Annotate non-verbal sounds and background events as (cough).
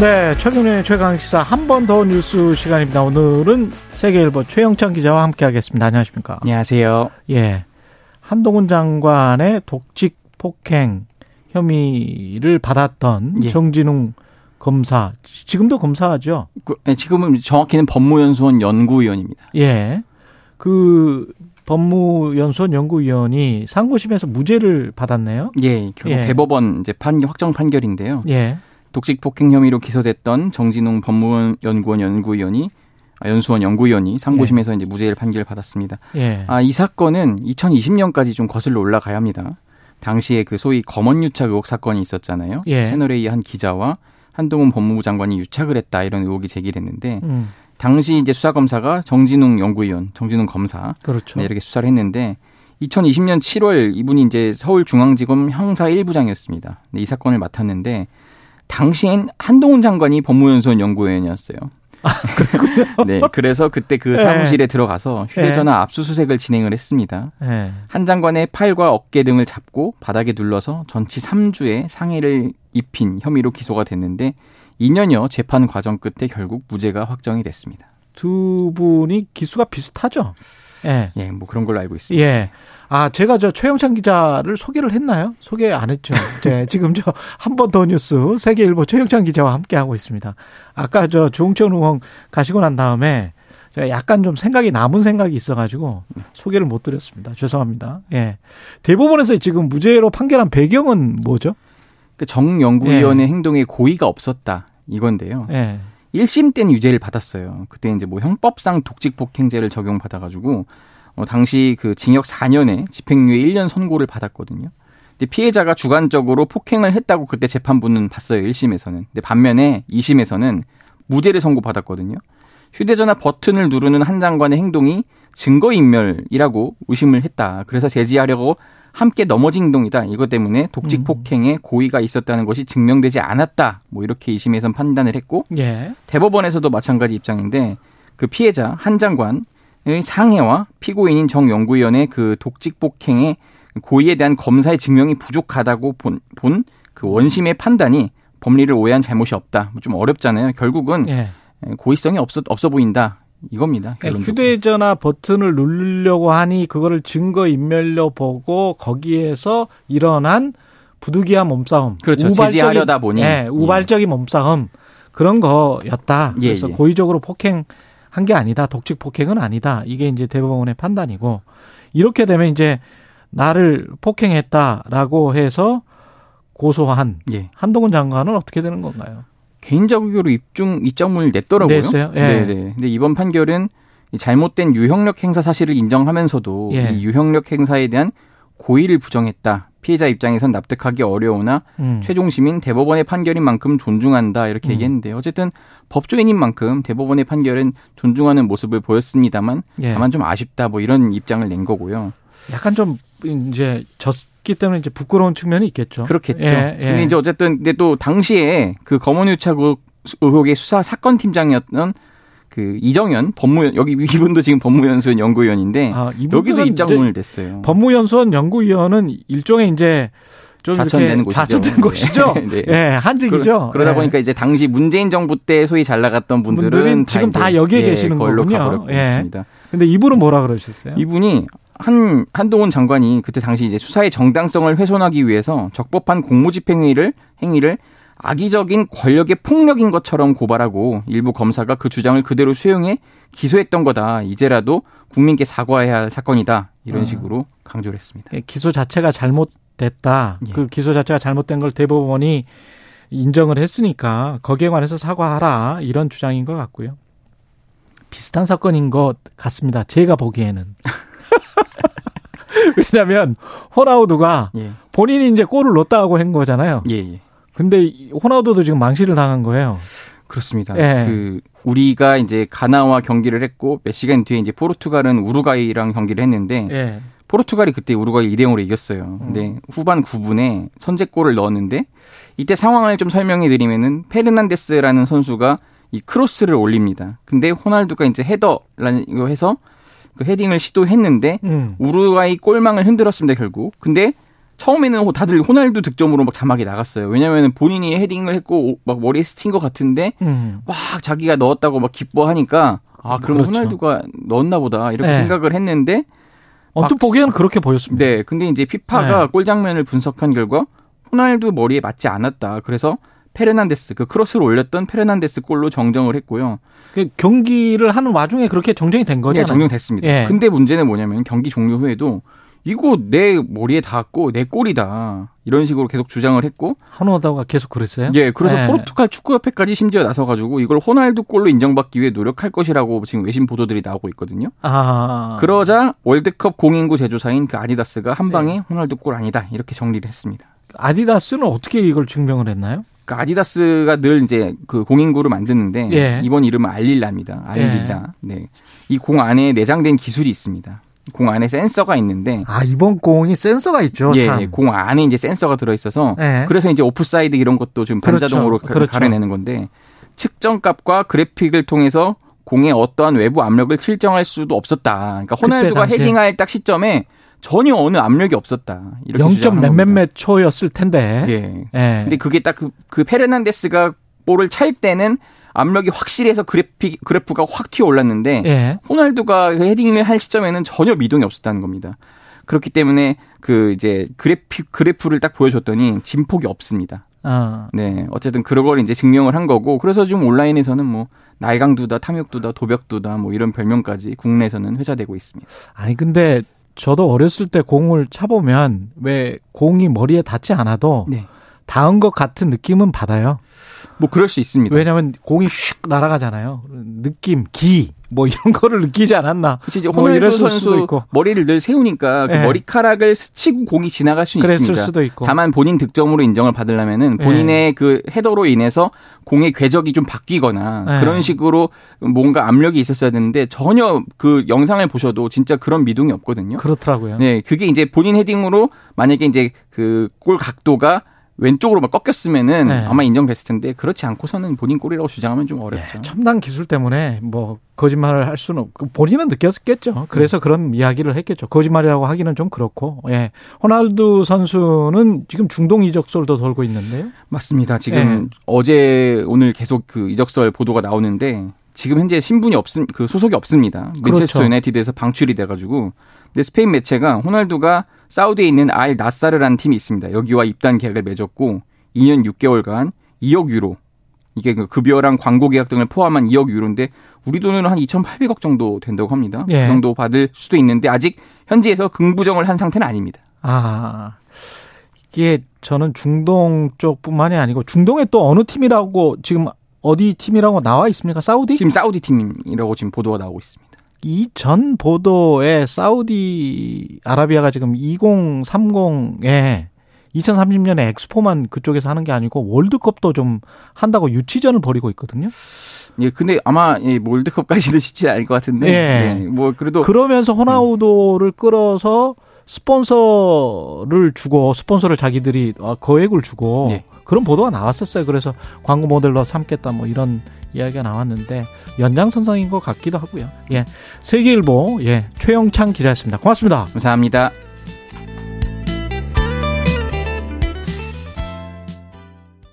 네, 최근의 최강시사 한 번 더 뉴스 시간입니다. 오늘은 세계일보 최영찬 기자와 함께하겠습니다. 안녕하십니까? 안녕하세요. 예, 한동훈 장관의 독직 폭행 혐의를 받았던 예. 정진웅 검사 지금도 검사하죠? 그, 네, 지금은 정확히는 법무연수원 연구위원입니다. 예, 그 법무연수원 연구위원이 상고심에서 무죄를 받았네요. 예, 결국 예. 대법원 이제 판 확정 판결인데요. 예, 독직 폭행 혐의로 기소됐던 정진웅 법무연구원 연구위원이 아, 연수원 연구위원이 상고심에서 이제 무죄를 판결을 받았습니다. 예, 아, 이 사건은 2020년까지 좀 거슬러 올라가야 합니다. 당시에 그 소위 검언유착 의혹 사건이 있었잖아요. 예. 채널A 한 기자와 한동훈 법무부 장관이 유착을 했다 이런 의혹이 제기됐는데 음, 당시 이제 수사 검사가 정진웅 연구위원, 정진웅 검사 그렇죠. 네, 이렇게 수사를 했는데 2020년 7월 이분이 이제 서울중앙지검 형사 1부장이었습니다. 네, 이 사건을 맡았는데 당시엔 한동훈 장관이 법무연수원 연구위원이었어요. (laughs) 네, 그래서 그때 그 사무실에 들어가서 휴대전화 압수수색을 진행을 했습니다. 예, 한 장관의 팔과 어깨 등을 잡고 바닥에 눌러서 전치 3주의 상해를 입힌 혐의로 기소가 됐는데 2년여 재판 과정 끝에 결국 무죄가 확정이 됐습니다. 두 분이 기수가 비슷하죠? 예. 예, 뭐 그런 걸로 알고 있습니다. 예. 아, 제가 저 최영찬 기자를 소개를 했나요? 소개 안 했죠. 네, (laughs) 지금 저 한 번 더 뉴스 세계일보 최영찬 기자와 함께 하고 있습니다. 아까 저 조홍천 의원 가시고 난 다음에 제가 약간 좀 생각이 남은 생각이 있어가지고 소개를 못 드렸습니다. 죄송합니다. 예. 대법원에서 지금 무죄로 판결한 배경은 뭐죠? 그 정연구위원의 행동에 고의가 없었다 이건데요. 예. 1심 때는 유죄를 받았어요. 그때 이제 뭐 형법상 독직폭행죄를 적용받아가지고 어, 당시 그 징역 4년에 집행유예 1년 선고를 받았거든요. 근데 피해자가 주관적으로 폭행을 했다고 그때 재판부는 봤어요. 1심에서는. 근데 반면에 2심에서는 무죄를 선고받았거든요. 휴대전화 버튼을 누르는 한 장관의 행동이 증거인멸이라고 의심을 했다. 그래서 제지하려고 함께 넘어진 행동이다. 이것 때문에 독직 폭행에 고의가 있었다는 것이 증명되지 않았다. 뭐 이렇게 2심에선 판단을 했고 예. 대법원에서도 마찬가지 입장인데 그 피해자 한 장관의 상해와 피고인인 정 연구위원의 그 독직 폭행의 고의에 대한 검사의 증명이 부족하다고 본 그 원심의 판단이 법리를 오해한 잘못이 없다. 뭐좀 어렵잖아요. 결국은 예. 고의성이 없어 없어 보인다. 이겁니다. 그러니까. 휴대전화 버튼을 누르려고 하니 그거를 증거 인멸로 보고 거기에서 일어난 부득이한 몸싸움. 그렇죠. 제지하려다 보니. 예, 우발적인 몸싸움 그런 거였다. 예, 그래서 예. 고의적으로 폭행 한 게 아니다. 독직 폭행은 아니다. 이게 이제 대법원의 판단이고 이렇게 되면 이제 나를 폭행했다라고 해서 고소한 예. 한동훈 장관은 어떻게 되는 건가요? 개인적으로 입증 입장문을 냈더라고요. 냈어요? 예. 네, 네. 근데 이번 판결은 이 잘못된 유형력 행사 사실을 인정하면서도 예. 이 유형력 행사에 대한 고의를 부정했다. 피해자 입장에선 납득하기 어려우나 음. 최종심인 대법원의 판결인 만큼 존중한다 이렇게 음. 얘기했는데 어쨌든 법조인인 만큼 대법원의 판결은 존중하는 모습을 보였습니다만 예. 다만 좀 아쉽다 뭐 이런 입장을 낸 거고요. 약간 좀 이제 졌기 때문에 이제 부끄러운 측면이 있겠죠. 그렇겠죠. 예, 예. 근데 이제 어쨌든 근데 또 당시에 그 검언유착 의혹- 의혹의 수사 사건 팀장이었던 그 이정현 법무연 여기 이분도 지금 법무연수원 연구위원인데 아, 여기도 입장문을 냈어요. 법무연수원 연구위원은 일종의 이제 좀 이렇게 곳이죠. 좌천된 네. 곳이죠. (laughs) 네. 예, 한직이죠. 그러, 다 예. 보니까 이제 당시 문재인 정부 때 소위 잘 나갔던 분들은 분들은 지금 다 여기에 예, 계시는 걸로 거군요. 가버렸고 예. 근데 이분은 뭐라 그러셨어요? 이분이 한 한동훈 장관이 그때 당시 이제 수사의 정당성을 훼손하기 위해서 적법한 공무집행 행위를 행위를 악의적인 권력의 폭력인 것처럼 고발하고 일부 검사가 그 주장을 그대로 수용해 기소했던 거다. 이제라도 국민께 사과해야 할 사건이다. 이런 아. 식으로 강조를 했습니다. 예, 기소 자체가 잘못됐다. 예. 그 기소 자체가 잘못된 걸 대법원이 인정을 했으니까 거기에 관해서 사과하라 이런 주장인 것 같고요. 비슷한 사건인 것 같습니다. 제가 보기에는. (laughs) 왜냐하면 호나우두가 예. 본인이 이제 골을 넣었다고 한 거잖아요. 예, 예. 근데 이 호나우두도 지금 망신을 당한 거예요. 그렇습니다. 예. 그 우리가 이제 가나와 경기를 했고 몇 시간 뒤에 이제 포르투갈은 우루과이랑 경기를 했는데 예. 포르투갈이 그때 우루과이 2대 0으로 이겼어요. 근데 음. 후반 9분에 선제골을 넣었는데 이때 상황을 좀 설명해 드리면은 페르난데스라는 선수가 이 크로스를 올립니다. 근데 호날두가 이제 헤더라는 거 해서 그 헤딩을 시도했는데 음. 우루과이 골망을 흔들었습니다, 결국. 근데 처음에는 다들 호날두 득점으로 막 자막이 나갔어요. 왜냐면은 본인이 헤딩을 했고 막 머리에 스친 것 같은데 음. 막 자기가 넣었다고 막 기뻐하니까 아 그럼 그렇죠. 호날두가 넣었나 보다 이렇게 네. 생각을 했는데 언뜻 보기에는 그렇게 보였습니다. 네, 근데 이제 피파가 네. 골 장면을 분석한 결과 호날두 머리에 맞지 않았다. 그래서 페르난데스 그 크로스를 올렸던 페르난데스 골로 정정을 했고요. 그 경기를 하는 와중에 그렇게 정정이 된 거죠? 네, 정정됐습니다. 예. 근데 문제는 뭐냐면 경기 종료 후에도 이거 내 머리에 닿았고 내 골이다. 이런 식으로 계속 주장을 했고 한호다가 계속 그랬어요? 예, 그래서 네. 포르투갈 축구협회까지 심지어 나서가지고 이걸 호날두 골로 인정받기 위해 노력할 것이라고 지금 외신 보도들이 나오고 있거든요. 아. 그러자 월드컵 공인구 제조사인 그 아디다스가 한 방에 네. 호날두 골 아니다 이렇게 정리를 했습니다. 아디다스는 어떻게 이걸 증명을 했나요? 그 아디다스가 늘 이제 그 공인구를 만드는데 예. 이번 이름은 알릴라입니다. 알릴라. 예. 네. 이 공 안에 내장된 기술이 있습니다. 공 안에 센서가 있는데 아 이번 공이 센서가 있죠. 예, 참. 예, 공 안에 이제 센서가 들어 있어서 네. 그래서 이제 오프사이드 이런 것도 좀 그렇죠. 반자동으로 그렇죠. 가려내는 건데 측정값과 그래픽을 통해서 공의 어떠한 외부 압력을 측정할 수도 없었다. 그러니까 호날두가 헤딩할 딱 시점에 전혀 어느 압력이 없었다. 이렇게 0. 몇몇몇 초였을 텐데. 예. 예. 근데 그게 딱그 그 페르난데스가 볼을 찰 때는 압력이 확실히 해서 그래픽, 그래프가 확 튀어 올랐는데 예. 호날두가 그 헤딩을 할 시점에는 전혀 미동이 없었다는 겁니다. 그렇기 때문에 그 이제 그래픽 그래프를 딱 보여줬더니 진폭이 없습니다. 아. 네, 어쨌든 그런 걸 이제 증명을 한 거고 그래서 지금 온라인에서는 뭐 날강두다, 탐욕두다, 도벽두다 뭐 이런 별명까지 국내에서는 회자되고 있습니다. 아니 근데 저도 어렸을 때 공을 차보면 왜 공이 머리에 닿지 않아도 네. 닿은 것 같은 느낌은 받아요. 뭐 그럴 수 있습니다. 왜냐하면 공이 슉 날아가잖아요. 느낌, 기, 뭐 이런 거를 느끼지 않았나. 그치, 이제 뭐 호날두 뭐 선수 머리를 늘 세우니까 그 네. 머리카락을 스치고 공이 지나갈 수 있습니다. 수도 있고. 다만 본인 득점으로 인정을 받으려면은 예. 본인의 네. 그 헤더로 인해서 공의 궤적이 좀 바뀌거나 네. 그런 식으로 뭔가 압력이 있었어야 되는데 전혀 그 영상을 보셔도 진짜 그런 미동이 없거든요. 그렇더라고요. 네, 그게 이제 본인 헤딩으로 만약에 이제 그 골 각도가 왼쪽으로 막 꺾였으면은 네. 아마 인정됐을 텐데 그렇지 않고서는 본인 골이라고 주장하면 좀 어렵죠. 네, 첨단 기술 때문에 뭐 거짓말을 할 수는 없고 본인은 느꼈겠죠. 그래서 네. 그런 이야기를 했겠죠. 거짓말이라고 하기는 좀 그렇고. 예. 호날두 선수는 지금 중동 이적설도 돌고 있는데요. 맞습니다. 지금 예. 어제 오늘 계속 그 이적설 보도가 나오는데 지금 현재 신분이 없음 그 소속이 없습니다. 그렇죠. 맨체스터 유나이티드에서 방출이 돼 가지고 근데 스페인 매체가 호날두가 사우디에 있는 알 나사르라는 팀이 있습니다. 여기와 입단 계약을 맺었고 2년 6개월간 2억 유로 이게 그 급여랑 광고 계약 등을 포함한 2억 유로인데 우리 돈으로 한 2,800억 정도 된다고 합니다. 그 예. 그 정도 받을 수도 있는데 아직 현지에서 긍부정을 한 상태는 아닙니다. 아. 이게 저는 중동 쪽뿐만이 아니고 중동에 또 어느 팀이라고 지금 어디 팀이라고 나와 있습니까? 사우디? 지금 사우디 팀이라고 지금 보도가 나오고 있습니다. 이 전 보도에 사우디 아라비아가 지금 2030에 2030년에 엑스포만 그쪽에서 하는 게 아니고 월드컵도 좀 한다고 유치전을 벌이고 있거든요. 예, 근데 아마 예, 월드컵까지는 (laughs) 쉽지 않을 것 같은데. 예. 예. 뭐 그래도 그러면서 호나우도를 끌어서 스폰서를 주고 스폰서를 자기들이 어, 거액을 주고 예. 그런 보도가 나왔었어요. 그래서 광고 모델로 삼겠다 뭐 이런 이야기가 나왔는데 연장선상인 것 같기도 하고요. 예. 세계일보 예 최영창 기자였습니다. 고맙습니다. 감사합니다.